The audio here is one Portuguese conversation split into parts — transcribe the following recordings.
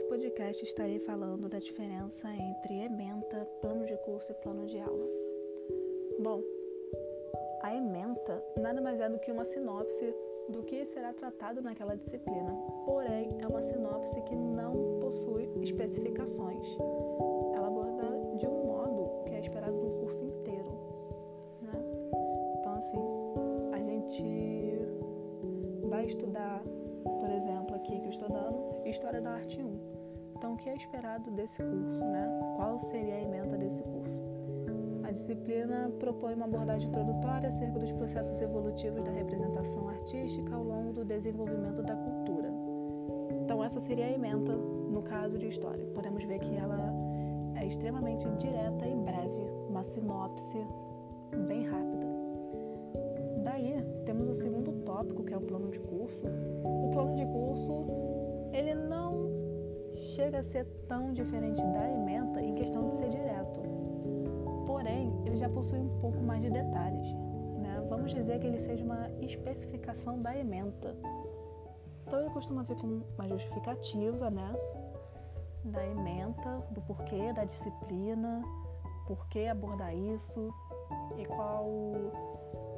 podcast estarei falando da diferença entre ementa, plano de curso e plano de aula. Bom, a ementa nada mais é do que uma sinopse do que será tratado naquela disciplina, porém é uma sinopse que não possui especificações. Ela aborda de um modo que é esperado no curso inteiro. Né? Então, assim, a gente vai estudar, por exemplo, aqui que eu estou dando, História da Arte 1. Então, o que é esperado desse curso? Né? Qual seria a ementa desse curso? A disciplina propõe uma abordagem introdutória acerca dos processos evolutivos da representação artística ao longo do desenvolvimento da cultura. Então, essa seria a ementa no caso de história. Podemos ver que ela é extremamente direta e breve, uma sinopse bem rápida. Daí, temos o segundo tópico, que é o plano de curso. O plano de curso, ele não chega a ser tão diferente da ementa em questão de ser direto porém ele já possui um pouco mais de detalhes. Né? Vamos dizer que ele seja uma especificação da ementa. Então ele costuma vir com uma justificativa né? da ementa, do porquê da disciplina, por que abordar isso e qual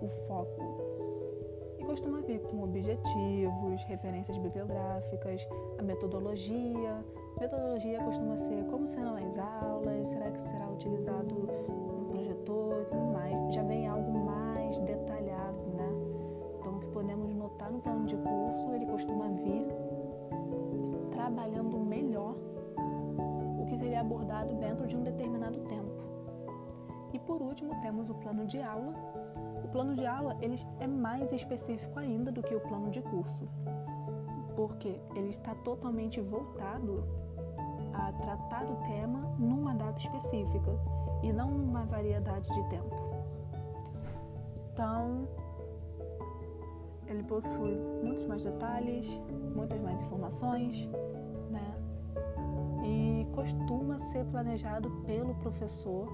o foco. E costuma vir com objetivos, referências bibliográficas, a metodologia. Metodologia costuma ser como serão as aulas, será que será utilizado projetor e tudo mais, já vem algo mais detalhado, né? Então, o que podemos notar no plano de curso, ele costuma vir trabalhando melhor o que seria abordado dentro de um determinado tempo. Último, temos o plano de aula. O plano de aula ele é mais específico ainda do que o plano de curso, porque ele está totalmente voltado a tratar do tema numa data específica e não numa variedade de tempo. Então, ele possui muitos mais detalhes, muitas mais informações, né? E costuma ser planejado pelo professor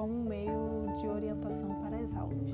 como um meio de orientação para as aulas.